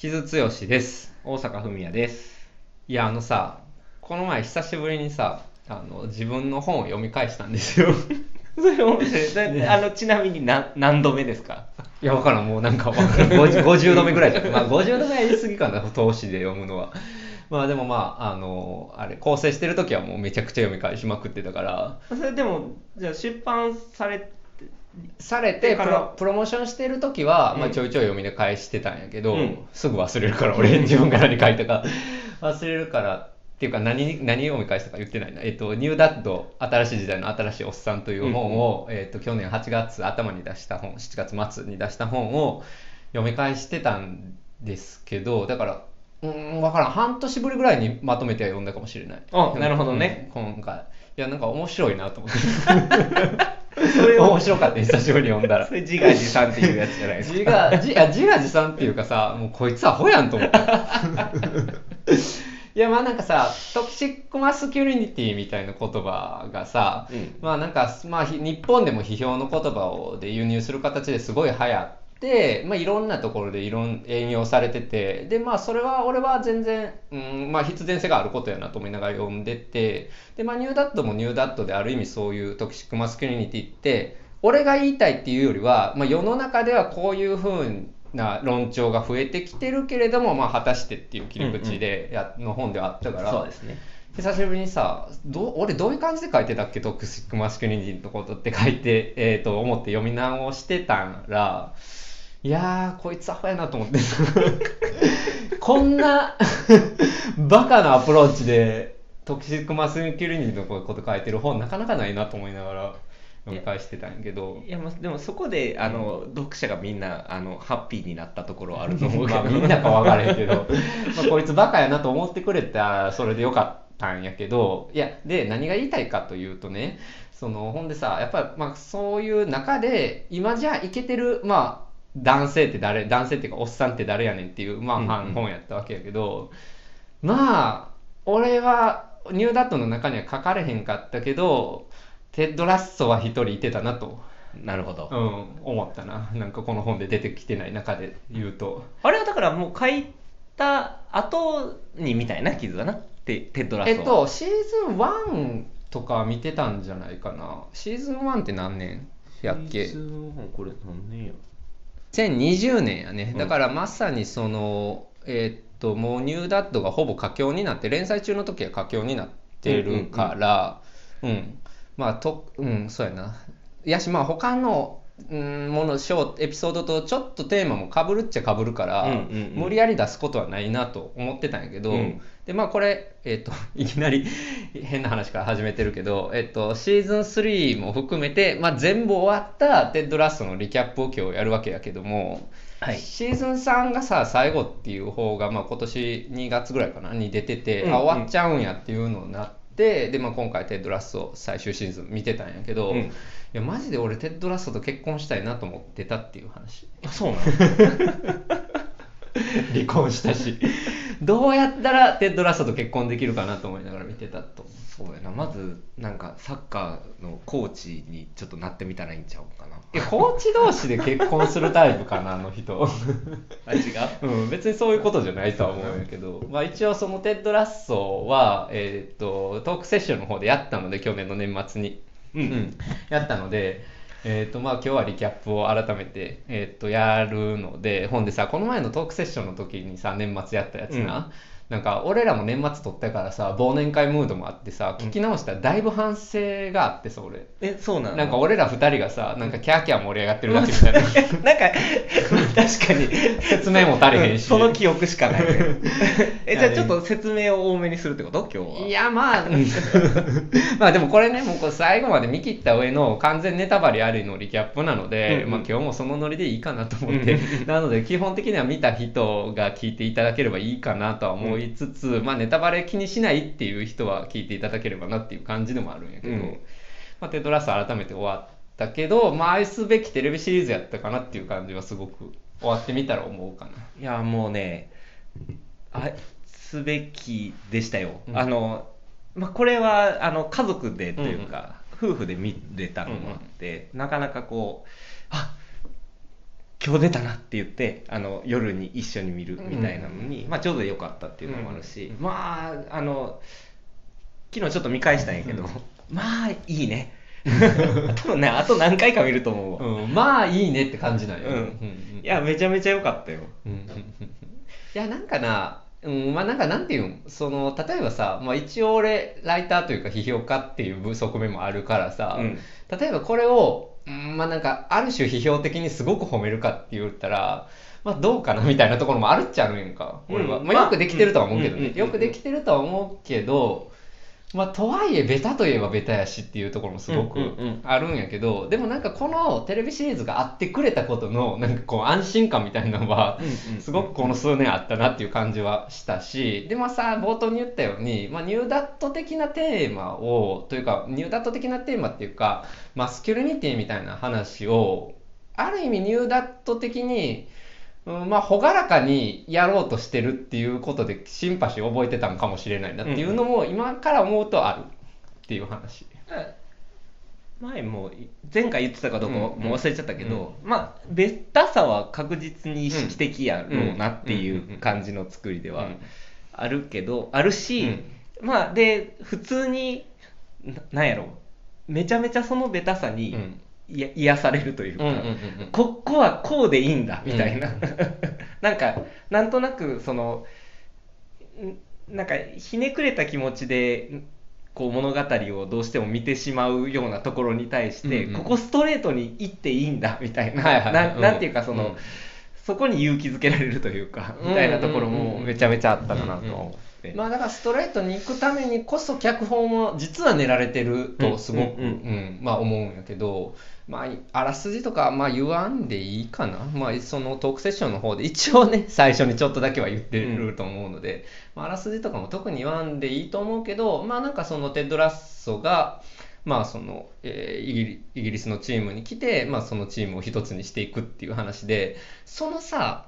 木津剛です。大阪文也です。いや、あのさ、この前久しぶりにさ、あの、自分の本を読み返したんですよ。それ面白いだあのちなみに何何度目ですか？いや、わからん、もうなんかわからん。50, 50度目ぐらいじゃん。まあ、50度目は言い過ぎかな、投資で読むのは。まあ、でもまあ、あの、あれ、構成してる時はもうめちゃくちゃ読み返しまくってたから、それでもじゃあ出版されてされてプロプロモーションしてる時は、まあ、うんちょいちょい読みで返してたんやけど、うん。すぐ忘れるから俺自分が何書いたか。忘れるからっていうか何何読み返したか言ってないな、えっと、ニューダッド新しい時代の新しいおっさんという本を、えっと、去年8月頭に出した本7月末に出した本を読み返してたんですけどだからうーん分からん。半年ぶりぐらいにまとめて読んだかもしれない。あなるほどね、うん今回。いやなんか面白いなと思って それを面白かった久しぶりに読んだら。それ自画自賛っていうやつじゃないですか。自画自自画自賛っていうかさもうこいつアホやんと思って いやまあなんかさトキシックマスキュリニティみたいな言葉がさ、うん。まあなんか、まあ、ひ日本でも批評の言葉をで輸入する形ですごい流行って、まあ、いろんなところでいろん援用されててでまあそれは俺は全然、うんまあ、必然性があることやなと思いながら読んでてで、まあ、ニューダッドもニューダッドである意味そういう toxic masculinity って俺が言いたいっていうよりは、まあ、世の中ではこういうふうな論調が増えてきてるけれども、まあ、果たしてっていう切り口でや、の本ではあったから。そうですね。久しぶりにさどう俺どういう感じで書いてたっけ？ toxic masculinity のことって書いて、えー、と思って読み直してたらいやーこいつアホやなと思って。こんな バカなアプローチでトキシックマスキュリニのこと書いてる本なかなかないなと思いながら読み返してたんやけど。いやまあでもそこであの読者がみんなあのハッピーになったところはあると思うけど、まあみんなか分からへんけど、まあ、こいつバカやなと思ってくれたらそれでよかったんやけど。いやで何が言いたいかというとねそのほんでさやっぱりまあそういう中で今じゃあイケてるまあ男性って誰男性っていうかおっさんって誰やねんっていうまあ本やったわけやけど、まあ俺はニューダッドの中には書かれへんかったけどテッド・ラッソは一人いてたなと。なるほど、うん、思ったな。なんかこの本で出てきてない中で言うと。あれはだからもう書いた後に見たような気すんなテテッド・ラストはえっと、シーズン1とか見てたんじゃないかな。シーズン1って何年やっけ？シーズンワンこれ何年や？?2020 年やねう。んだからまさにその、えっと、もうニューダットがほぼ佳境になって、連載中の時は佳境になってるから、うん、まあ、と、うん、そうやな。やし、まあ他の、うん、もの、ショーエピソードとちょっとテーマもかぶるっちゃかぶるから、うんうんうん。無理やり出すことはないなと思ってたんやけど、うん。でまあこれ、えっと いきなり変な話から始めてるけど、えっとシーズン3も含めて、まあ、全部終わったテッド・ラッソの recap を今日やるわけやけども、はい。シーズン3がさ最後っていう方が、まあ、今年2月ぐらいかなに出てて、うん。あ終わっちゃうんやっていうのになってで、まあ、今回テッド・ラッソ最終シーズン見てたんやけど、うん。いやマジで俺テッド・ラッソと結婚したいなと思ってたっていう話。あそうなの？離婚したし。どうやったらテッド・ラッソと結婚できるかなと思いながら見てたとそうやな。まずなんかサッカーのコーチにちょっとなってみたらいいんちゃう？かないやコーチ同士で結婚するタイプかなあの人。あ違う？うん、別にそういうことじゃないとは思うんやけど、まあ、一応そのテッド・ラッソは、えーっとトークセッションの方でやったので去年の年末に、うん。やったので、えーっとまあ、今日は recap を改めて、えーっとやるのでほんでさこの前のトークセッションの時にさ年末やったやつな、なんか俺らも年末撮ったからさ忘年会ムードもあってさ聞き直したらだいぶ反省があってさ俺。えそうなの？なんか俺ら二人がさなんかキャーキャー盛り上がってるだけみたいな。なんか確かに。説明も足りへんし。その記憶しかない。えじゃあちょっと説明を多めにするってこと？今日は。いやまあ まあでもこれねもうこれ最後まで見切った上の完全ネタバレありのリキャップなので、うんうん。まあ、今日もそのノリでいいかなと思って、なので基本的には見た人が聞いていただければいいかなとは思いつつ、まあネタバレ気にしないっていう人は聞いていただければなっていう感じでもあるんやけど、うん。まあ、テトラスト改めて終わったけど、まあ、愛すべきテレビシリーズやったかなっていう感じはすごく終わってみたら思うかな。いやもうね愛すべきでしたよ、うん。あの、まあ、これはあの家族でというか、夫婦で見れたのもあって、なかなかこうあ今日出たなって言ってあの夜に一緒に見るみたいなのに、まあ、ちょうど良かったっていうのもあるし、うん。まああの昨日ちょっと見返したんやけど、まあいいね。多分ねあと何回か見ると思うわ、うん、まあいいねって感じなんよ、うん。うんいやめちゃめちゃ良かったよ。うんうんうん。いやなんかなうん、まあなんかなんていうんその例えばさ、まあ、一応俺ライターというか批評家っていう側面もあるからさ、うん。例えばこれを、うん、まあなんかある種批評的にすごく褒めるかって言ったらまあどうかなみたいなところもあるっちゃあるんやんか俺は、うん。まあ、よくできてるとは思うけどね。よくできてるとは思うけどまあとはいえベタといえばベタやしっていうところもすごくうんうんうんあるんやけどでもなんかこのテレビシリーズがあってくれたことのなんかこう安心感みたいなのはうんうんすごくこの数年あったなっていう感じはしたしでまあさ冒頭に言ったように、まあ、ニューダット的なテーマをというかニューダット的なテーマっていうかマスキュリニティみたいな話をある意味ニューダット的に、うん、まあ朗らかにやろうとしてるっていうことでシンパシーを覚えてたのかもしれないなっていうのも今から思うとあるっていう話。前も前回言ってたかどうかもうんうん。忘れちゃったけど、まあベタさは確実に意識的やろうなっていう感じの作りではあるけどあるし、まあで普通にななんやろめちゃめちゃそのベタさに、癒されるというか、うんうんうんうん。ここはこうでいいんだみたいな、う んなんかなんとなくそのんなんかひねくれた気持ちでこう物語をどうしても見てしまうようなところに対して、うんうんここストレートに行っていいんだみたいな、はいはいなうん。なんていうかその、うんそこに勇気づけられるというか、うん。みたいなところもめちゃめちゃあったかなと思って。まあだからストレートに行くためにこそ脚本も実は練られてるとすごく、うんうん。うんまあ思うんやけど、まあ、あらすじとかまあ言わんでいいかな、まあ、そのトークセッションの方で一応ね最初にちょっとだけは言ってると思うので、まあ、あらすじとかも特に言わんでいいと思うけどまあなんかそのテッド・ラッソがまあそのえーイギリイギリスのチームに来て、まあ、そのチームを一つにしていくっていう話でそのさ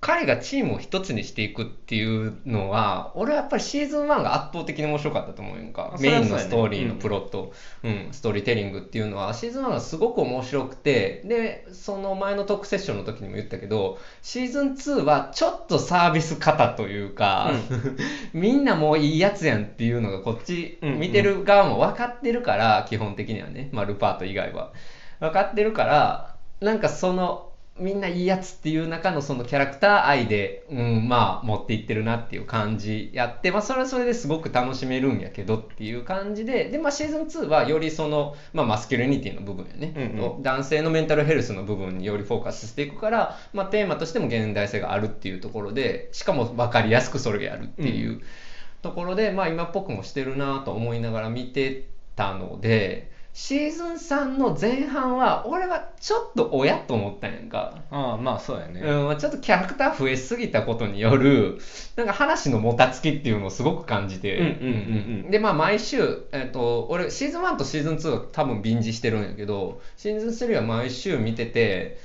彼がチームを一つにしていくっていうのは俺はやっぱりシーズン1が圧倒的に面白かったと思うんか。メインのストーリーのプロット、うん。ストーリーテリングっていうのはシーズン1がすごく面白くてでその前のトークセッションの時にも言ったけどシーズン2はちょっとサービス型というか、みんなもういいやつやんっていうのがこっちうんうん。見てる側も分かってるから、基本的にはね、まあ、ルパート以外は。分かってるからなんかそのみんないいやつっていう中のそのキャラクター愛で、うん、まあ持っていってるなっていう感じやって、まあ、それはそれですごく楽しめるんやけどっていう感じでで、まあ、シーズン2はよりその、まあ、マスキュリニティの部分やね、うんう男性のメンタルヘルスの部分によりフォーカスしていくから、まあ、テーマとしても現代性があるっていうところでしかも分かりやすくそれがやるっていうところで、まあ、今っぽくもしてるなと思いながら見てたのでシーズン3の前半は俺はちょっと親と思ったんやんか。ああまあそうやね、うん、ちょっとキャラクター増えすぎたことによる なんか話のもたつきっていうのをすごく感じて、うんうんうんうん。でまあ毎週、えっと俺シーズン1とシーズン2は多分ビンジしてるんやけどシーズン3は毎週見てて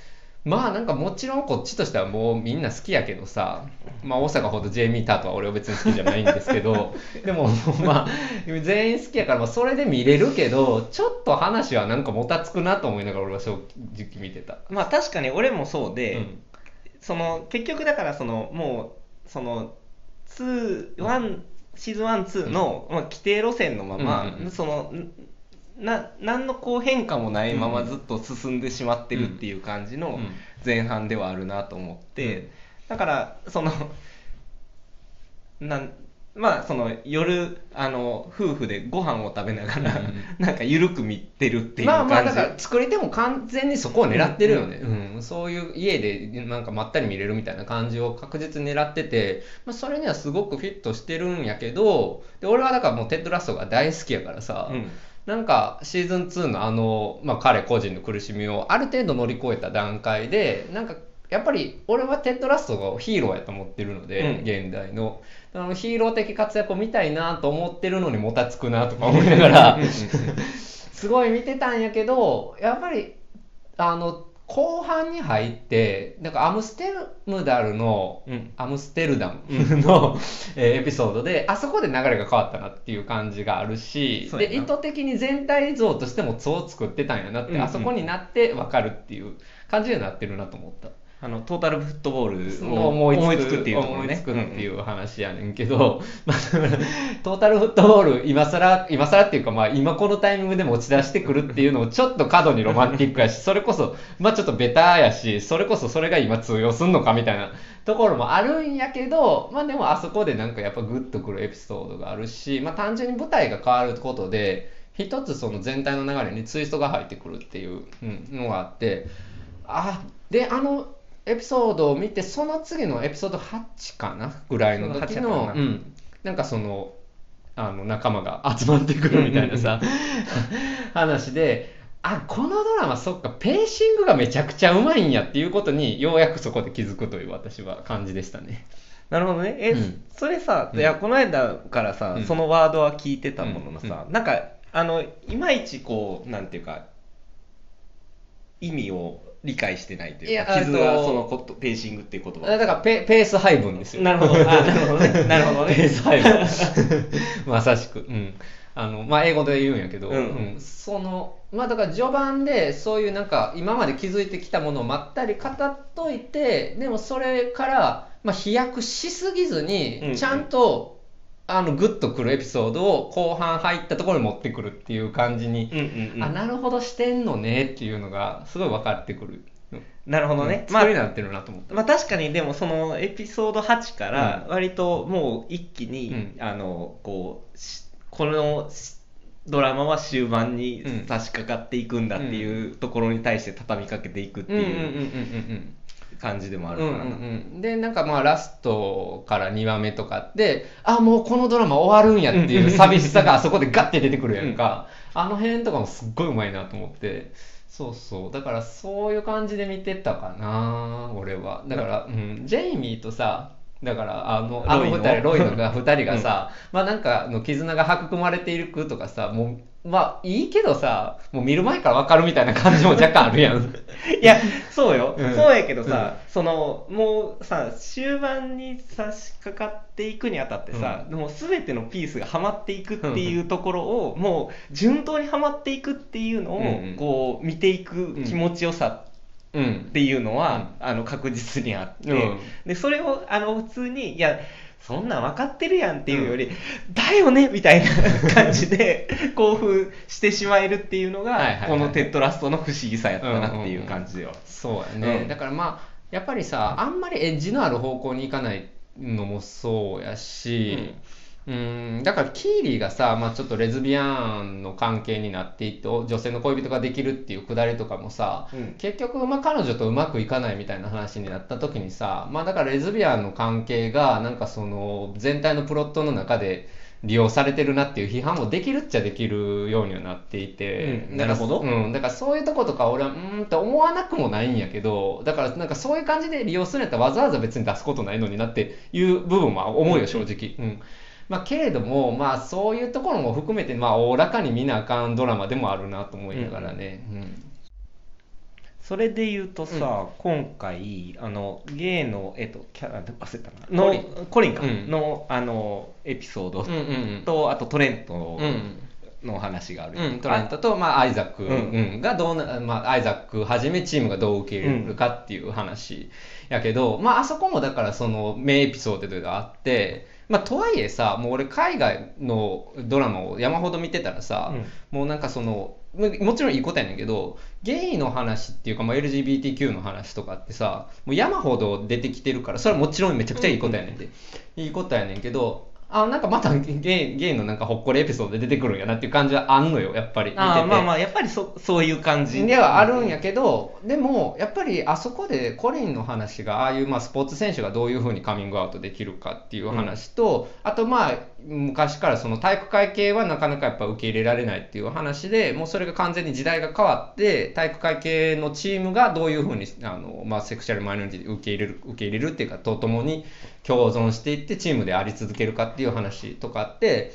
まあなんかもちろんこっちとしてはもうみんな好きやけどさ、まあ大阪ほどジェイミー・タートは俺は別に好きじゃないんですけど でもまあ全員好きやから、まあ、それで見れるけどちょっと話はなんかもたつくなと思いながら俺は正直見てた。まあ確かに俺もそうで、うん。その結局だからそのもうその2 1シーズン12の、まあ、規定路線のまま、うんうんうん。そのんな何のこう変化もないままずっと進んでしまってるっていう感じのうん。前半ではあるなと思って、うん。だからそのなんまあその夜あの夫婦でご飯を食べながら、うんなんか緩く見てるっていうまあ感じ、まあだから作り手も完全にそこを狙ってるよね、うん。そういう家でなんかまったり見れるみたいな感じを確実に狙ってて、まあ、それにはすごくフィットしてるんやけどで俺はだからもうテッド・ラッソが大好きやからさ、うんなんかシーズン2のあの、まあ、彼個人の苦しみをある程度乗り越えた段階でなんかやっぱり俺はテッド・ラッソがヒーローやと思ってるので、うん。現代の。あのヒーロー的活躍を見たいなと思ってるのにもたつくなとか思いながら すごい見てたんやけどやっぱりあの後半に入ってなんかアムステルムダルの、うん。アムステルダムの、えーエピソードであそこで流れが変わったなっていう感じがあるしで意図的に全体像としてもそう作ってたんやなって、うんうん。あそこになって分かるっていう感じになってるなと思った。あのトータルフットボールを思いつく。思いつくっていうところね。思いつくっていう話やねんけど、まあ、だからトータルフットボール今更今更っていうか、まあ、今このタイミングで持ち出してくるっていうのをちょっと過度にロマンティックやしそれこそ、まあ、ちょっとベタやしそれこそそれが今通用すんのかみたいなところもあるんやけど、まあ、でもあそこでなんかやっぱグッとくるエピソードがあるし、まあ、単純に舞台が変わることで一つその全体の流れにツイストが入ってくるっていううんのがあってあであのエピソードを見てその次のエピソード8かなぐらいの時8のうん、なんかそのあの仲間が集まってくるみたいなさ話であこのドラマそっかペーシングがめちゃくちゃうまいんやっていうことにようやくそこで気づくという私は感じでしたね。なるほどね。え、うん。それさ、うん。いやこの間からさ、うん。そのワードは聞いてたもののさ、うなんかあのいまいちこうなんていうか意味を理解してないというか傷があとそのことペーシングっていう言だ葉からペペース配分ですよ。なるほど。あなるほどね。なるほどね。ペース配分。まさしく、うん。あのまあ、英語で言うんやけど、うん。うん。そのまあだから序盤でそういうなんか今まで築いてきたものをまったり語っといてでもそれから、まあ、飛躍しすぎずうんうん。にちゃんと、あのグッとくるエピソードを後半入ったところに持ってくるっていう感じに、うんうんうん。あなるほどしてんのねっていうのがすごい分かってくる。なるほどね、うんまあ作りになってるなと思った。まあ確かにでもそのエピソード8から割ともう一気に、うん。あのこうしこのしドラマは終盤にうん。差し掛かっていくんだっていうところに対して畳みかけていくっていうんうんうんうんうんう。うん感じでもあるうんからな、うんうん、でなんかまあラストから2話目とかってあもうこのドラマ終わるんやっていう寂しさがあそこでガッて出てくるやんか、あの辺とかもすっごいうまいなと思って。そうそう。だからそういう感じで見てたかな俺は。だから、うん、ジェイミーとさだからあのあのロイの？二人ロイのが2人がさ、まあなんかの絆が育まれているとかさもうまあいいけどさもう見る前から分かるみたいな感じも若干あるやん。いやそうよ、うん。そうやけどさ、そのもうさ終盤に差し掛かっていくにあたってさ、もう全てのピースがはまっていくっていうところを、もう順当にはまっていくっていうのを、うんうん。こう見ていく気持ちよさうんっていうのは、あの確実にあって、うん。でそれをあの普通にいやそんなん分かってるやんっていうより、だよねみたいな 感じで興奮してしまえるっていうのが、はいはいはい。このテッドラストの不思議さやったなっていう感じでは。そうやね、うん。だからまあやっぱりさあんまりエッジのある方向に行かないのもそうやし、うん、だからキーリーがさ、まあ、ちょっとレズビアンの関係になっていってお女性の恋人ができるっていうくだりとかもさ、うん。結局、まあ、彼女とうまくいかないみたいな話になった時にさ、まあ、だからレズビアンの関係がなんかその全体のプロットの中で利用されてるなっていう批判もできるっちゃできるようにはなっていて、うん。なるほど。うん、だからそういうとことか俺はうーんって思わなくもないんやけどだからなんかそういう感じで利用するんやったらわざわざ別に出すことないのになっていう部分は思うよ正直。うんまあ、けれども、まあ、そういうところも含めて、まあ、おおらかに見なあかんドラマでもあるなと思いながらね。うん。それで言うとさ、今回あのゲイの、えっと、キャラ忘れたな。のコリン。か、うん。のあのエピソード。うんうんと、あとトレントうん。の話がある、うん、トレントと、まあ、アイザック、うん。うん。がどうな、まあ、アイザックはじめチームがどう受け入れるかっていう話やけど、まあ、あそこもだからその名エピソードがあって、まあ、とはいえさもう俺海外のドラマを山ほど見てたらさ、もうなんかそのももちろんいいことやねんけどゲイの話っていうか、まあ、LGBTQ の話とかってさもう山ほど出てきてるからそれはもちろんめちゃくちゃいいことやねんで、いいことやねんけどあなんかまたゲイゲイのなんかほっこりエピソードで出てくるんやなっていう感じはあんのよやっぱり。見てて。まあまあやっぱりそそういう感じ。ではあるんやけど、でもやっぱりあそこでコリンの話がああいうまあスポーツ選手がどういうふうにカミングアウトできるかっていう話と、あとまあ昔からその体育会系はなかなかやっぱ受け入れられないっていう話でもうそれが完全に時代が変わって体育会系のチームがどういうふうにあの、まあ、セクシャルマイノリティで受け入れる受け入れるっていうかとともに共存していってチームであり続けるかっていう話とかって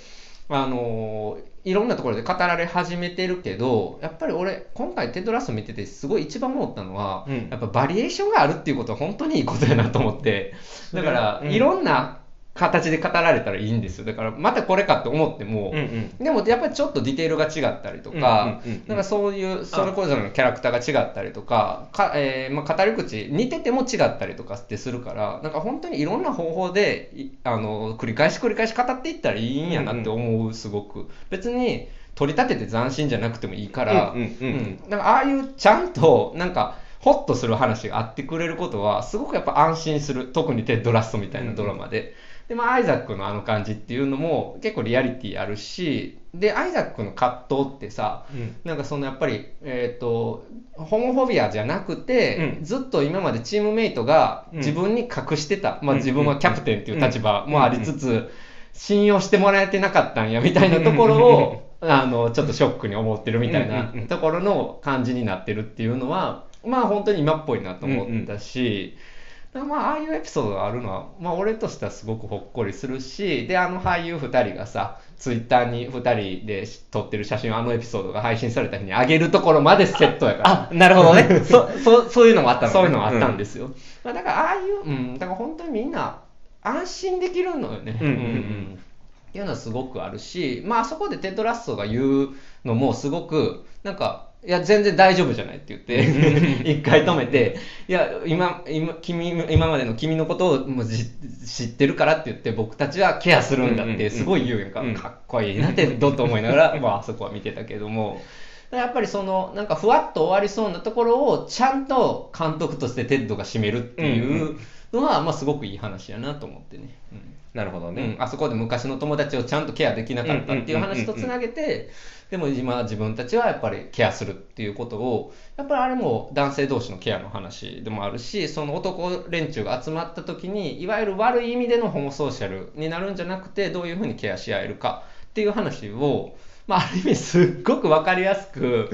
あのいろんなところで語られ始めてるけどやっぱり俺今回テッドラスト見ててすごい一番思ったのは、うん。やっぱバリエーションがあるっていうことは本当にいいことやなと思って。だから、うん。いろんな形で語られたらいいんですよ。だから、またこれかって思っても、うんうんでもやっぱりちょっとディテールが違ったりとか、うんうんうんうんなんかそういう、それこそのキャラクターが違ったりとか、かえーまあ、語り口、似てても違ったりとかってするから、なんか本当にいろんな方法で、いあの、繰り返し繰り返し語っていったらいいんやなって思う、すごく。別に、取り立てて斬新じゃなくてもいいから、うんうんうんうんなんかああいうちゃんと、なんか、ホッとする話があってくれることは、すごくやっぱ安心する。特にテッドラストみたいなドラマで。で、まあ、アイザックのあの感じっていうのも結構リアリティあるし、で、アイザックの葛藤ってさ、うん。なんかそのやっぱり、えっ、と、ホモフォビアじゃなくて、うん。ずっと今までチームメイトがうん。自分に隠してた、まあうん。自分はキャプテンっていう立場もありつつ、信用してもらえてなかったんやみたいなところを、あの、ちょっとショックに思ってるみたいなうん。うん。うん。ところの感じになってるっていうのは、まあ本当に今っぽいなと思ったし、だからまあああいうエピソードがあるのは、まあ俺としてはすごくほっこりするし、で、あの俳優2人がさ、ツイッターに2人で撮ってる写真をあのエピソードが配信された日に上げるところまでセットやから。あ、なるほどね。そ、そ、そういうのもあったのねそういうのがあったんですよ。まあ、だから、ああいう、うん、だから本当にみんな安心できるのよね。うんうんうんっていうのはすごくあるし、まあ、あそこでテッドラッソが言うのもすごく、なんか、いや、全然大丈夫じゃないって言って、一回止めて、いや、今、今、君、今までの君のことをもうじ知ってるからって言って、僕たちはケアするんだって、すごい言うやんか、うん。かっこいいなって、どうと思いながら、まあ、あそこは見てたけども、やっぱりその、なんかふわっと終わりそうなところを、ちゃんと監督としてテッドが締めるっていうのは、まあ、すごくいい話やなと思ってね。うんなるほどうんね。あそこで昔の友達をちゃんとケアできなかったっていう話とつなげて、でも今自分たちはやっぱりケアするっていうことを、やっぱりあれも男性同士のケアの話でもあるし、その男連中が集まった時に、いわゆる悪い意味でのホモソーシャルになるんじゃなくて、どういうふうにケアし合えるかっていう話を、まあ、ある意味すっごくわかりやすく、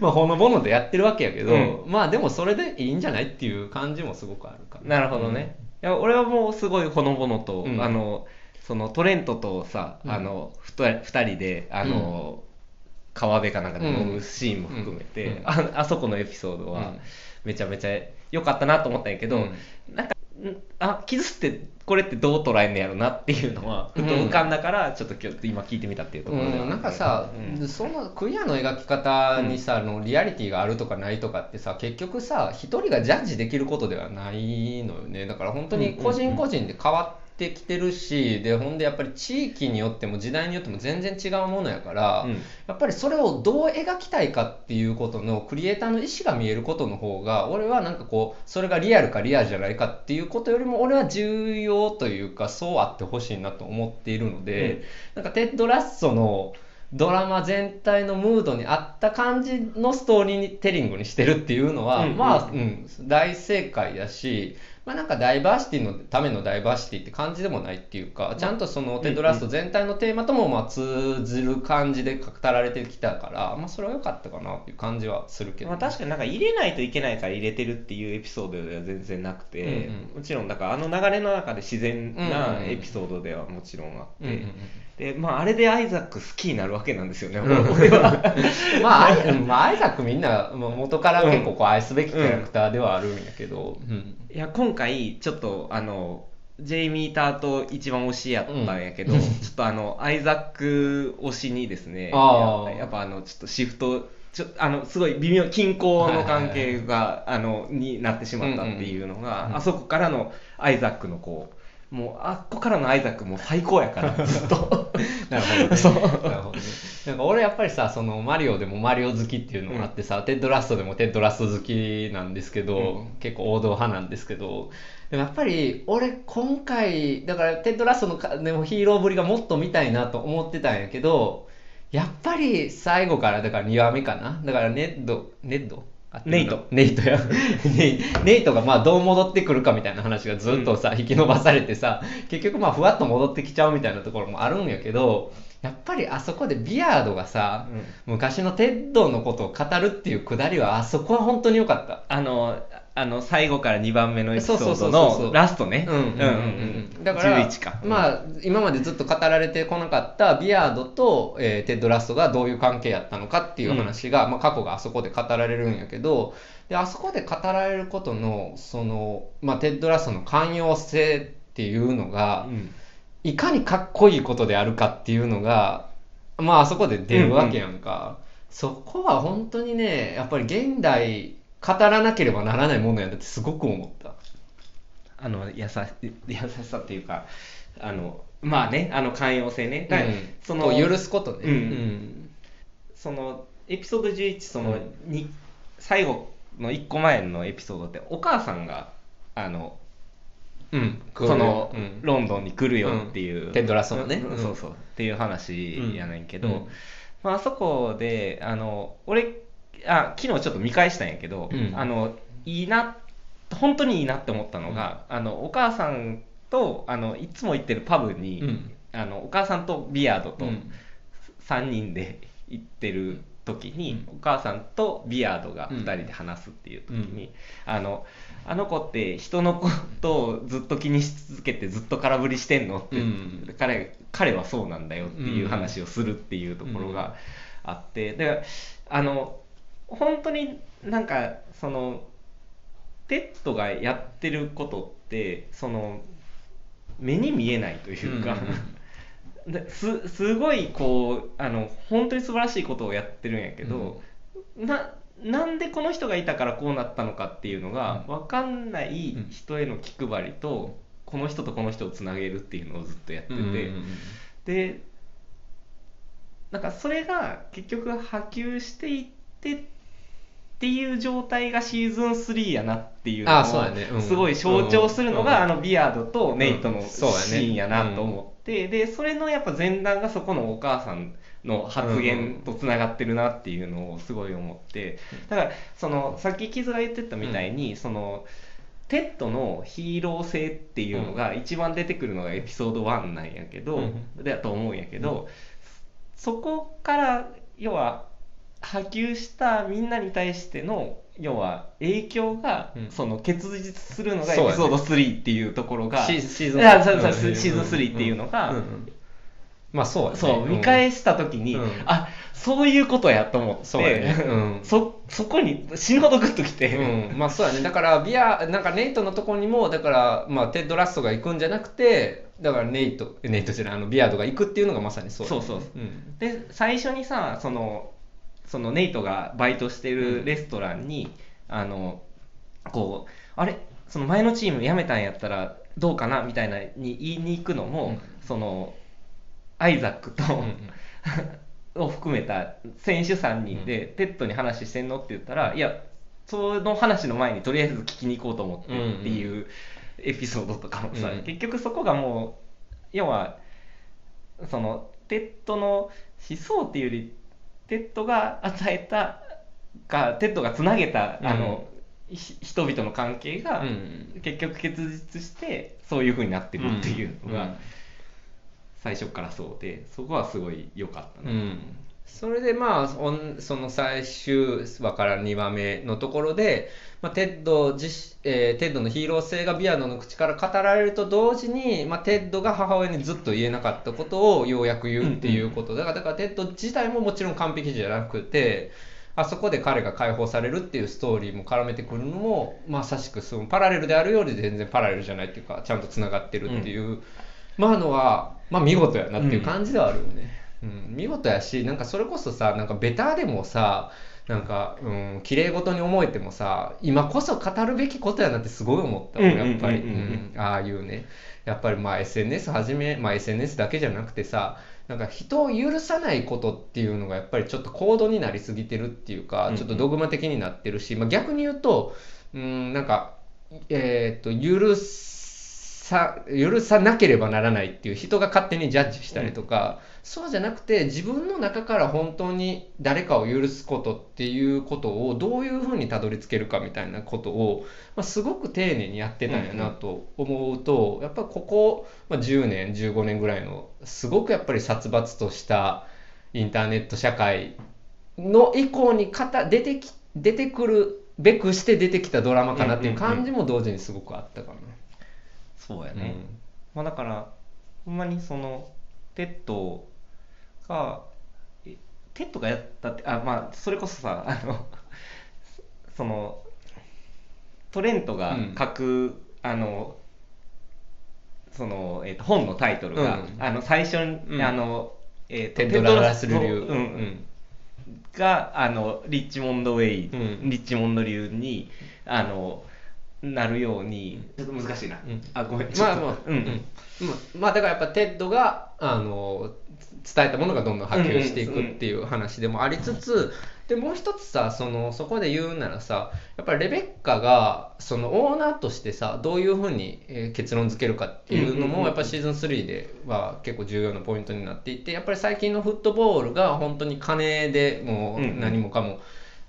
まあ、ほのぼのでやってるわけやけど、うまあでもそれでいいんじゃないっていう感じもすごくあるから。なるほどね。いや、俺はもうすごいほのぼのと、うん。あの、そのトレントとさ、うん。あの、ふた二人で、あの、川辺かなんかで飲むシーンも含めて、うん。ああそこのエピソードはうんめちゃめちゃ良かったなと思ったんやけど、うん。なんか、んあ、傷ってこれってどう捉えんのやろなっていうのは、ふと浮かんだから、ちょっと今日今聞いてみたっていうところでは。あるうん、なんかさ、うん。そのクイアの描き方にさ、あのリアリティがあるとかないとかってさ結局さ一人がジャッジできることではないのよね。だから本当に個人個人で変わってきてるし、でほんでやっぱり地域によっても時代によっても全然違うものやから、うん。やっぱりそれをどう描きたいかっていうことのクリエイターの意思が見えることの方が俺はなんかこうそれがリアルかリアルじゃないかっていうことよりも俺は重要というかそうあってほしいなと思っているので、なんかテッド・ラッソのドラマ全体のムードに合った感じのストーリーテリングにしてるっていうのは、うんまあ、ううんん、大正解だし、まあ、なんかダイバーシティのためのダイバーシティって感じでもないっていうか、ちゃんとそのテッド・ラッソ全体のテーマともまあ通ずる感じで語られてきたから、まあ、それは良かったかなっていう感じはするけど、まあ、確かになんか入れないといけないから入れてるっていうエピソードでは全然なくて、うんうんもちろんだからあの流れの中で自然うんうんなうん。エピソードではもちろんあって、うんうんうんでまあ、あれでアイザック好きになるわけなんですよね、俺は。まあ、アイまあ、アイザックみんな元から結構こう愛すべきキャラクターではあるんやけど、うん。いや今回ちょっとあのジェイミー・タート一番推しやったんやけど、うん。ちょっとあのアイザック推しにですねややっぱあのちょっとシフトちょあのすごい微妙均衡の関係が、あのになってしまったっていうのが、あそこからのアイザックのこうもうあっこからのアイザックもう最高やから ずっとなるほどね。そうなるほどね。なんか俺やっぱりさ、そのマリオでもマリオ好きっていうのがあってさ、テッドラストでもテッドラスト好きなんですけど、結構王道派なんですけど、でもやっぱり俺今回、だからテッドラストのかでもヒーローぶりがもっと見たいなと思ってたんやけど、やっぱり最後からだから2話目かな？だからネッド、ネッド？ネイトネイトや。ネイトがまあどう戻ってくるかみたいな話がずっとさ、引き伸ばされてさ、結局まあふわっと戻ってきちゃうみたいなところもあるんやけど、やっぱりあそこでビアードがさ、昔のテッドのことを語るっていうくだりはあそこは本当に良かった。あのあの最後から2番目のエピソそうードそうそうそう。のラストね。うん。うんうんうん。だから11か。まあ今までずっと語られてこなかったビアードと、えーテッド・ラッソがどういう関係やったのかっていう話が、まあ、過去があそこで語られるんやけどであそこで語られることのその、まあ、テッドラストの寛容性っていうのが、うん。いかにかっこいいことであるかっていうのがまああそこで出るわけやんか、そこは本当にねやっぱり現代語らなければならないものやなってすごく思った。あの優し優しさっていうかあのまあねあの寛容性ね。うん。その許すことねうん。そのエピソード11その、に最後の1個前のエピソードってお母さんがあのうん、うんその、うん。ロンドンに来るよっていう、うん。テッドラストのね。うん。うん。そうそう。っていう話やねんけど、うん。まああそこであの俺あ昨日ちょっと見返したんやけど、うん。あのいいな本当にいいなって思ったのが、あのお母さんとあのいつも行ってるパブに、うん。あのお母さんとビアードとうん。3人で行ってる時に、うん。お母さんとビアードが2人で話すっていう時に、あのあの子って人のことをずっと気にし続けてずっと空振りしてんのって、うん。彼彼はそうなんだよっていう話をするっていうところがあって、だからあの本当になんかそのテッドがやってることってその目に見えないというか、ですすごいこうあの本当に素晴らしいことをやってるんやけど、ななんでこの人がいたからこうなったのかっていうのが分かんない人への気配りと、この人とこの人をつなげるっていうのをずっとやってて、うんでなんかそれが結局波及していってっていう状態がシーズン3やなっていうのをすごい象徴するのが、うんあのビアードとネイトのシーンやなと思って、でそれのやっぱ前段がそこのお母さんの発言とつながってるなっていうのをすごい思ってだからそのさっきキズが言ってたみたいに、そのテッドのヒーロー性っていうのが一番出てくるのがエピソード1なんやけど、うんだと思うんやけど、そこから要は波及したみんなに対しての要は影響が、うん。その結実するのがエピソード3っていうところが、シーズンいやそうそううん。シーズン3っていうのが、まあそうそう見返した時に、うん。あそういうことやと思ってそうん。そそこに死ぬほどグッときて、うん、まあそうやね。だからビアなんかネイトのところにもだから、まあ、テッド・ラッソが行くんじゃなくてだからネイトネイトじゃないあのビアードが行くっていうのがまさにそうそうそう。うん。で最初にさそのそのネイトがバイトしてるレストランに、あのこうあれ？その前のチーム辞めたんやったらどうかな？みたいなに言いに行くのも、うん。そのアイザックと、を含めた選手3人で、テッドに話してんのって言ったらいやその話の前にとりあえず聞きに行こうと思ってっていうエピソードとかもさ、うん結局そこがもう要はそのテッドの思想っていうよりテッドが与えたかテッドがつなげた、あのひ人々の関係が、うん。結局結実してそういう風になってるっていうのが、うん。最初からそうでそこはすごい良かったな、うん。それでまあその最終話から2話目のところで、まあ、テッド自、えーテッドのヒーロー性がビアードの口から語られると同時に、まあ、テッドが母親にずっと言えなかったことをようやく言うっていうこと、だからだからテッド自体ももちろん完璧じゃなくてあそこで彼が解放されるっていうストーリーも絡めてくるのもまさしくそのパラレルであるようで全然パラレルじゃないっていうかちゃんとつながってるっていう、まあのは、まあ、見事やなっていう感じではあるよね。うん、見事やしなんかそれこそさなんかベターでもさなんか、うん、綺麗事に思えてもさ今こそ語るべきことやなってすごい思った俺やっぱり。ああいうね。やっぱりまあ SNS はじめ、まあ、SNS だけじゃなくてさなんか人を許さないことっていうのがやっぱりちょっと高度になりすぎてるっていうかちょっとドグマ的になってるし、まあ、逆に言うとうんなんかえーっと許さ許さなければならないっていう人が勝手にジャッジしたりとか、そうじゃなくて自分の中から本当に誰かを許すことっていうことをどういうふうにたどり着けるかみたいなことを、まあ、すごく丁寧にやってたんやなと思うと、やっぱここ、まあ、10年15年ぐらいのすごくやっぱり殺伐としたインターネット社会の以降にかた出てき出てくるべくして出てきたドラマかなっていう感じも同時にすごくあったかな。そうやね、まあ、だからほんまにそのテッドがえテッドがやったってあまあそれこそさあのそのトレントが書く、あのその、えーと、本のタイトルが、うん、あの最初に、うん、あの、えーと、テッド・ララッソ流、うん、があのリッチモンド・ウェイ、リッチモンド流にあのなるように、ちょっと難しいな、あごめん。まあまあ、うん。うん。まあだからやっぱテッドがあの伝えたものがどんどん波及していくっていう話でもありつつ、でもう一つさそのそこで言うならさやっぱりレベッカがそのオーナーとしてさどういうふうに、え結論付けるかっていうのもやっぱシーズン3では結構重要なポイントになっていてやっぱり最近のフットボールが本当に金でもう何もかも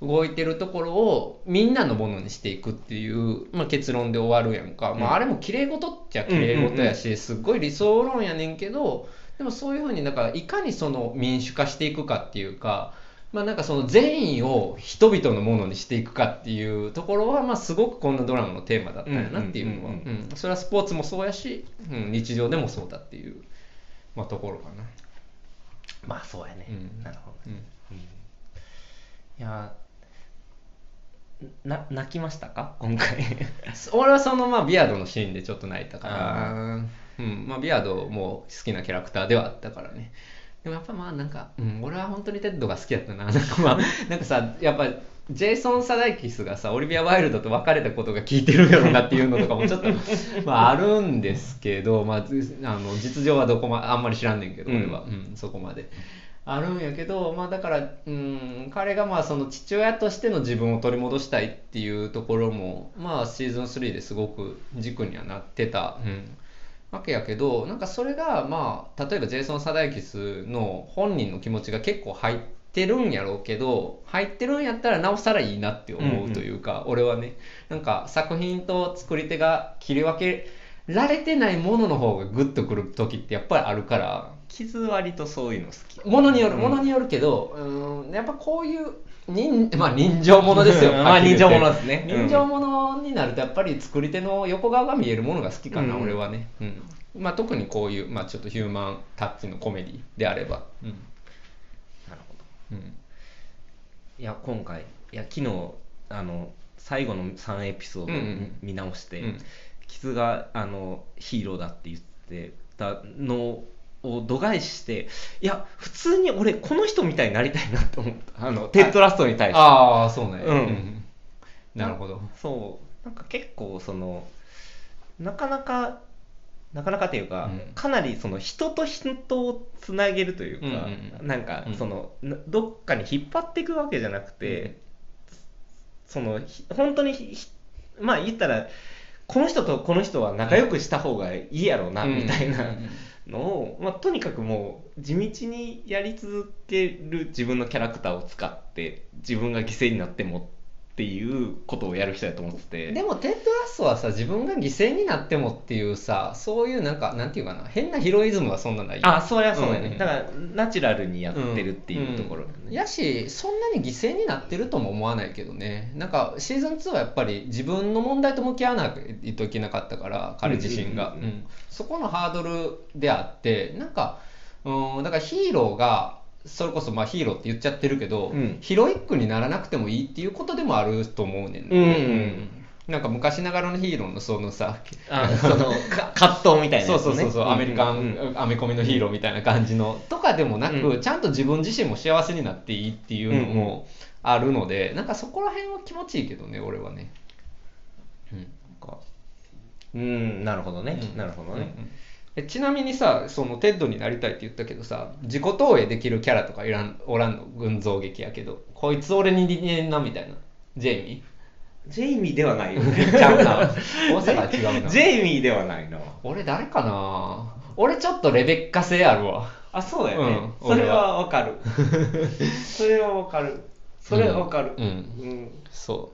動いてるところをみんなのものにしていくっていう、まあ、結論で終わるやんか、まあ、あれも綺麗事っちゃ綺麗事やしすっごい理想論やねんけどでもそういうふうにだからいかにその民主化していくかっていうかまあ、なんかその善意を人々のものにしていくかっていうところは、まあ、すごくこのドラマのテーマだったんやなっていうのは、それはスポーツもそうやし、うん、日常でもそうだっていう、まあ、ところかな。まあそうやね、うん、なるほど、ね、うん、いやな泣きましたか？今回。俺はそのまあビアードのシーンでちょっと泣いたから。うん。まあ、ビアードも好きなキャラクターではあったからね。でもやっぱまあなんか、うん、俺は本当にテッドが好きやったな。なんかまあ、なんかさ、やっぱ、ジェイソン・サダイキスがさ、オリビア・ワイルドと別れたことが効いてるやろなっていうのとかもちょっと、まああるんですけど、まあ、あの実情はどこま、あんまり知らんねんけど、俺は、うん、うん、そこまで。あるんやけど、まあだから、うん、彼がまあその父親としての自分を取り戻したいっていうところも、まあシーズン3ですごく軸にはなってた、うん、わけやけどなんかそれがまあ例えばジェイソン・サダイキスの本人の気持ちが結構入ってるんやろうけど入ってるんやったらなおさらいいなって思うというか、うんうん、俺はねなんか作品と作り手が切り分けられてないものの方がグッとくる時ってやっぱりあるから傷割とそういうの好きものによるものによるけどうんやっぱこういう人 まあ人情ものですよ。まあ人情ものですね。人情ものになるとやっぱり作り手の横側が見えるものが好きかな、うん、俺はね。うん。まあ特にこういう、まあちょっとヒューマンタッチのコメディであれば。うん。なるほど。うん。いや、今回、いや、昨日、あの、最後の3エピソード見直して、うんうん、傷があのヒーローだって言ってたのを度外視して、いや、普通に俺、この人みたいになりたいなと思った。あの、テッドラストに対して。ああ、そうね。うん。なるほど。そう。なんか結構、その、なかなか、なかなかというか、うん、かなりその人と人をつなげるというか、うんうん、なんかその、うん、どっかに引っ張っていくわけじゃなくて、うん、その本当にまあ言ったらこの人とこの人は仲良くした方がいいやろうな、みたいなのを、まあ、とにかくもう地道にやり続ける自分のキャラクターを使って自分が犠牲になってもっていうことをやる人やと思ってて。でもテッドラストはさ自分が犠牲になってもっていうさそういうなんかなんていうかな変なヒロイズムはそんなないあそりゃそうやね、うん、だからナチュラルにやってるっていうところ、ね。うん、やしそんなに犠牲になってるとも思わないけどね。なんかシーズン2はやっぱり自分の問題と向き合わないといけなかったから彼自身が、そこのハードルであってなんかうんだからヒーローがそれこそまあヒーローって言っちゃってるけど、うん、ヒロイックにならなくてもいいっていうことでもあると思うねん、ね、うん、うんなんか昔ながらのヒーローのそのさその 葛藤みたいな、ね、そうそうそうそう、アメリカン、うん、アメコミのヒーローみたいな感じのとかでもなく、うん、ちゃんと自分自身も幸せになっていいっていうのもあるので、うんうん、なんかそこら辺は気持ちいいけどね俺はね。うん、なるほどね、なるほどね、うんえちなみにさそのテッドになりたいって言ったけどさ自己投影できるキャラとかいらんおらんの？群像劇やけどこいつ俺に似てんなみたいなジェイミー？ジェイミーではないよね。ちゃうな。大阪違うな。ジェイミーではないな。俺誰かな？俺ちょっとレベッカ性あるわ。あ、そうだよね。うん、それはわかる。それはわかる。それはわかる。うん。うん、そ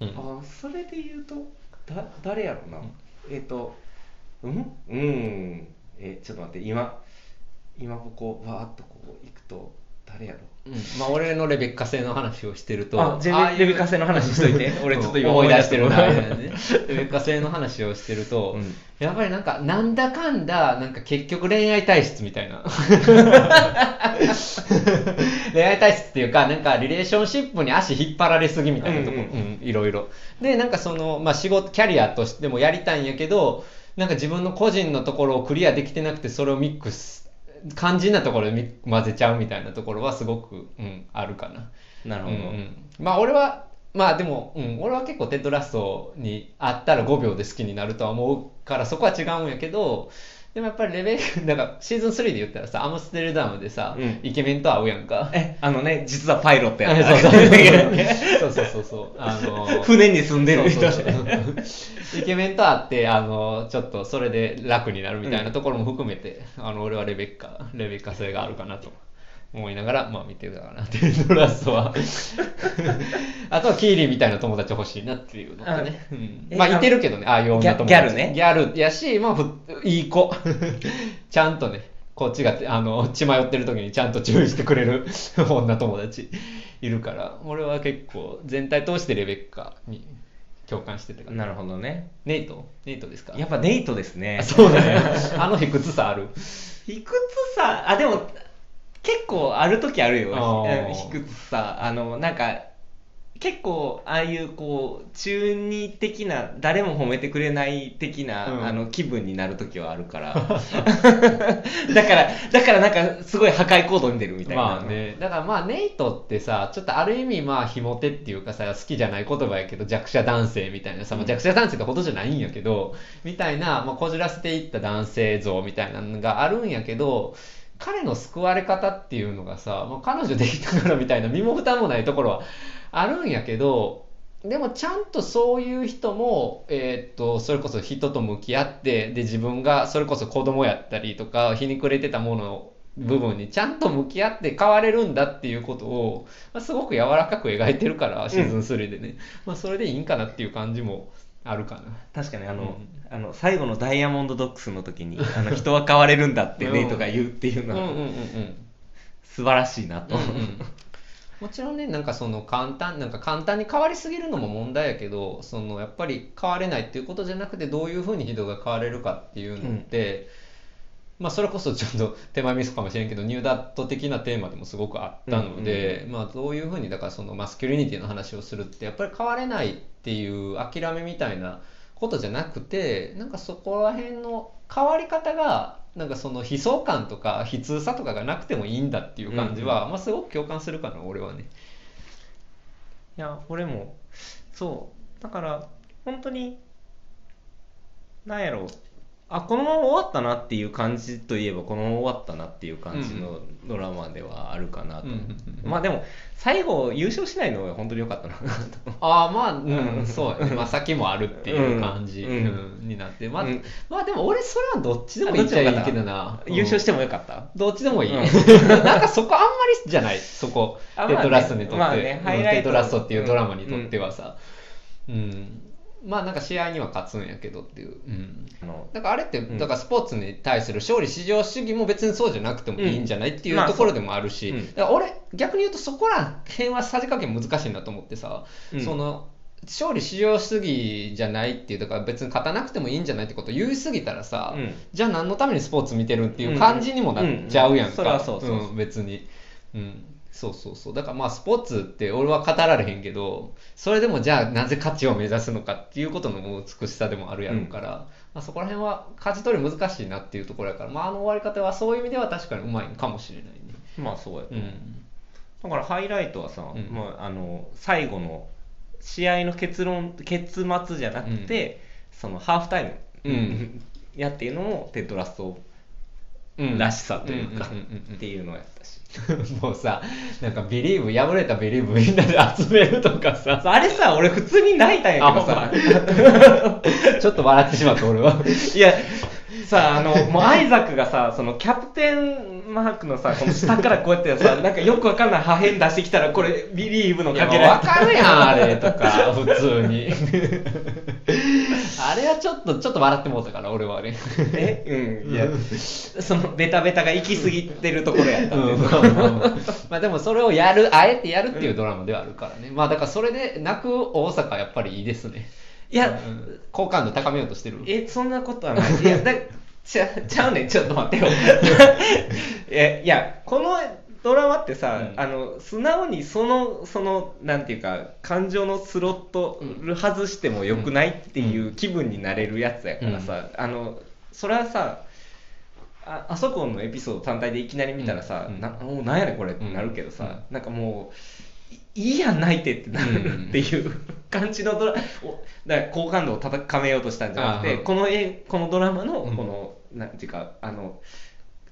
う。うん、あ、それで言うと、だ、誰やろな。えっ、ー、と、うん？うん。えちょっと待って今今ここわーっとこう行くと誰やろ？うん、まあ俺のレベッカ製の話をしてるとあ全然レベッカ製の話。しといて 俺ちょっと今思い出してるな。レベッカ製の話をしてると、うん、やっぱりなんかなんだかんだなんか結局恋愛体質みたいな。恋愛体質っていうかなんかリレーションシップに足引っ張られすぎみたいなとこ、うん、うん、いろいろ。でなんかその、まあ、仕事キャリアとしてもやりたいんやけどなんか自分の個人のところをクリアできてなくてそれをミックス肝心なところでミ混ぜちゃうみたいなところはすごく、うん、あるかな。なるほど、うんうんまあ俺はまあでも、うん、俺は結構テッドラストにあったら5秒で好きになるとは思うからそこは違うんやけどでもやっぱりレベル なんかシーズン3で言ったらさアムステルダムでさ、うん。イケメンと会うやんか。えあのね実はパイロットやった。そうそう。そうそうそう。あの船に住んでる人。そうそうそう。イケメンと会ってあのちょっとそれで楽になるみたいなところも含めて、あの俺はレベッカレベッカ性があるかなと思いながら、まあ、見てたかなっていうドラストは。あとはキーリーみたいな友達欲しいなっていうのとね、うん。えまあいてるけどね。ああいう女友達。ギャルね。ギャルやし、まあ、ふいい子。ちゃんとねこっちがあの血迷ってる時にちゃんと注意してくれる 女友達いるから。俺は結構全体通してレベッカに共感してたから。なるほどね。ネイト？ネイトですか？やっぱデートですね。あそうだね。あの卑屈さある？卑屈さあでも結構ある時あるよ。あー。卑屈さあのなんか結構ああいうこう中二的な誰も褒めてくれない的な、うん。あの気分になる時はあるから。だからだからなんかすごい破壊行動に出るみたいな。まあね。だからまあネイトってさちょっとある意味まあひも手っていうかさ好きじゃない言葉やけど弱者男性みたいなさ、まあ、弱者男性ってほどじゃないんやけどみたいな、まあ、こじらせていった男性像みたいなのがあるんやけど彼の救われ方っていうのがさ、まあ、彼女できたからみたいな身も蓋もないところはあるんやけどでもちゃんとそういう人も、えーっとそれこそ人と向き合ってで自分がそれこそ子供やったりとかひにくれてたものを部分にちゃんと向き合って変われるんだっていうことを、まあ、すごく柔らかく描いてるからシーズン3でね、まあ、それでいいんかなっていう感じもあるかな。確かにあの,、うん。あの最後のダイヤモンドドックスの時にあの人は変われるんだってうんネイトが言うっていううんのはうんうんうん素晴らしいなと、うんうん。もちろんねなんかその簡単なんか簡単に変わりすぎるのも問題やけどそのやっぱり変われないっていうことじゃなくてどういうふうに人が変われるかっていうのって、まあそれこそちょっと手前ミスかもしれんけどニューダット的なテーマでもすごくあったので、まあどういうふうにだからそのマスキュリニティの話をするってやっぱり変われないっていう諦めみたいなことじゃなくてなんかそこら辺の変わり方がなんかその悲壮感とか悲痛さとかがなくてもいいんだっていう感じは、まあすごく共感するかな俺はね。いや俺もそう。だから本当になんやろあこのまま終わったなっていう感じといえばこのまま終わったなっていう感じのドラマではあるかなと、うんうんうんまあでも最後優勝しないのが本当に良かったなとああまあ、ううんん、そうやね。まあ先もあるっていう感じ、になって。まあ、うんまあでも俺それはどっちでもいいっちゃいいけどな。優勝しても。もよかった？どっちでもいい？うんなんかそこあんまりじゃない、そこ。まあねトラストにとって、まあねうんハイライトテトラストっていうドラマにとってはさ。うん。まあなんか試合には勝つんやけどっていう。うん。あのだからあれって、ん。だからスポーツに対する勝利至上主義も別にそうじゃなくてもいいんじゃないっていうまあところでもあるし、だから俺逆に言うとそこら辺はさじ加減難しいなと思ってさ、うん。その勝利至上主義じゃないっていうだから別に勝たなくてもいいんじゃないってことを言い過ぎたらさ、うん。じゃあ何のためにスポーツ見てるっていう感じにもなっちゃうやんか、別に、うん、そうそうそう。だからまあスポーツって俺は語られへんけどそれでもじゃあなぜ価値を目指すのかっていうことの美しさでもあるやろうから、まあ、そこら辺は舵取り難しいなっていうところやから、まあ、あの終わり方はそういう意味では確かにうまいかもしれないね。まあそうやう、うん。だからハイライトはさ、うん。もうあの最後の試合の結論結末じゃなくて、そのハーフタイム、うん。やっていうのもテッド・ラッソうんらしさというか、っていうのをやったし。もうさなんか Believe 破れた Believe みんなで集めるとかさ。あれさ俺普通に泣いたんやけどさ。ちょっと笑ってしまった俺は。いやさあのもうアイザックがさそのキャプテンマークのさこの下からこうやってさなんかよくわかんない破片出してきたらこれ Believe のかけらわかるやんあれとか普通に あれはちょっとちょっと笑ってもうたから俺はね。え？うん。いや。そのベタベタが行き過ぎてるところやったんで、うん まあでもそれをやるあえてやるっていうドラマではあるからね。まあだからそれで泣く大阪やっぱりいいですね。いやうん。好感度高めようとしてる。えそんなことはない。いやだちゃちゃうねん。ちょっと待ってよ。いやいやこのドラマってさ、うん。あの素直にそのそのなんていうか感情のスロットル外してもよくないっていう気分になれるやつやからさ、あのそれはさああそこのエピソード単体でいきなり見たらさ、うん。なもうなんやねんこれってなるけどさ、うん。なんかもういいいやん泣いてってなるっていう感じのドラおだから好感度を高めようとしたんじゃなくてこの絵このドラマのうん。この、なんていうかあの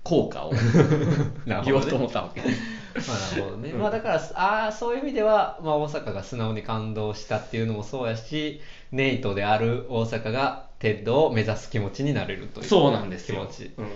効果を 言おうと思ったわけ。まあ、なるほどね、うん。まあ、だからあーそういう意味では、まあ、大阪が素直に感動したっていうのもそうやしネイトである大阪がテッドを目指す気持ちになれるというそうなんですよ。気持ち。うん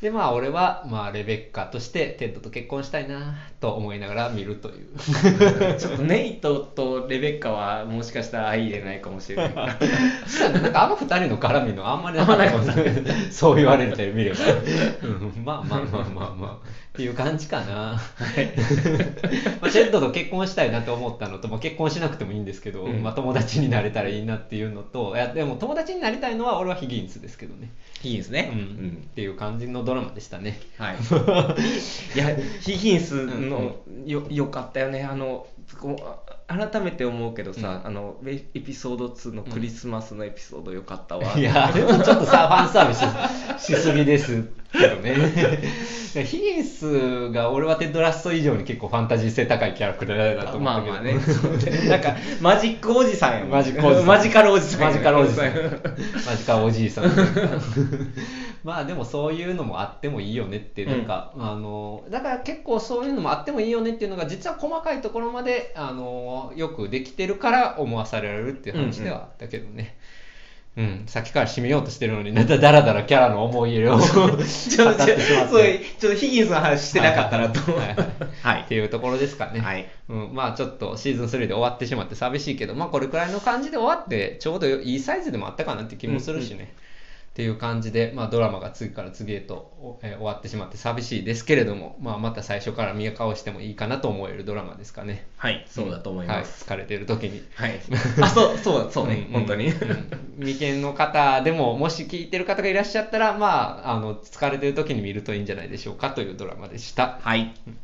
でまあ俺は、まあ、レベッカとしてテッドと結婚したいなと思いながら見るという。ちょっとネイトとレベッカはもしかしたら相入れないかもしれない。なんかあの二人の絡みのあんまりなかったかもしれないそう言われてみれば、うん、まあまあまあまあまあっていう感じかな、まあ、テッドと結婚したいなと思ったのと、まあ、結婚しなくてもいいんですけど、うん。まあ、友達になれたらいいなっていうのといやでも友達になりたいのは俺はヒギンスですけどね、いいですね。うん。っていう感じのドラマでしたね。はい。いや、ヒギンスのよよかったよね。あのこう改めて思うけどさ、うんあのエエピソード2のクリスマスのエピソードよかったわ。いや、あれはちょっとさ、ファンサービスしすぎですけどね。ヒギンスが俺はテッドラスト以上に結構ファンタジー性高いキャラクターだと思ったけど。まあまあね。なんかマジックおじさんやもん。マジックおじさんマジカルおじさんや。マジカルおじさん。マジカルおじいさん。まあでもそういうのもあってもいいよねって、なんか、あの、だから結構そういうのもあってもいいよねっていうのが、実は細かいところまで、あの、よくできてるから思わされるっていう話ではあったけどね。うん、さっきから締めようとしてるのに、だだらだらキャラの思い入れを ちょまっっとちょて。そうちょっとヒギンスの話してなかったなと。はいはいはいっていうところですかね。はいうん、まあちょっとシーズン3で終わってしまって寂しいけど、まあこれくらいの感じで終わって、ちょうどいいサイズでもあったかなって気もするしね。っていう感じで、まあ、ドラマが次から次へと、おえー終わってしまって寂しいですけれども、まあ、また最初から見返してもいいかなと思えるドラマですかね。はい、そうだと思います。はい、疲れてる時に。はい。あ、そう、そう、そうね、ん本当に。うん未見の方でも、もし聞いてる方がいらっしゃったら、まあ、あの、疲れてる時に見るといいんじゃないでしょうかというドラマでした。はい。うん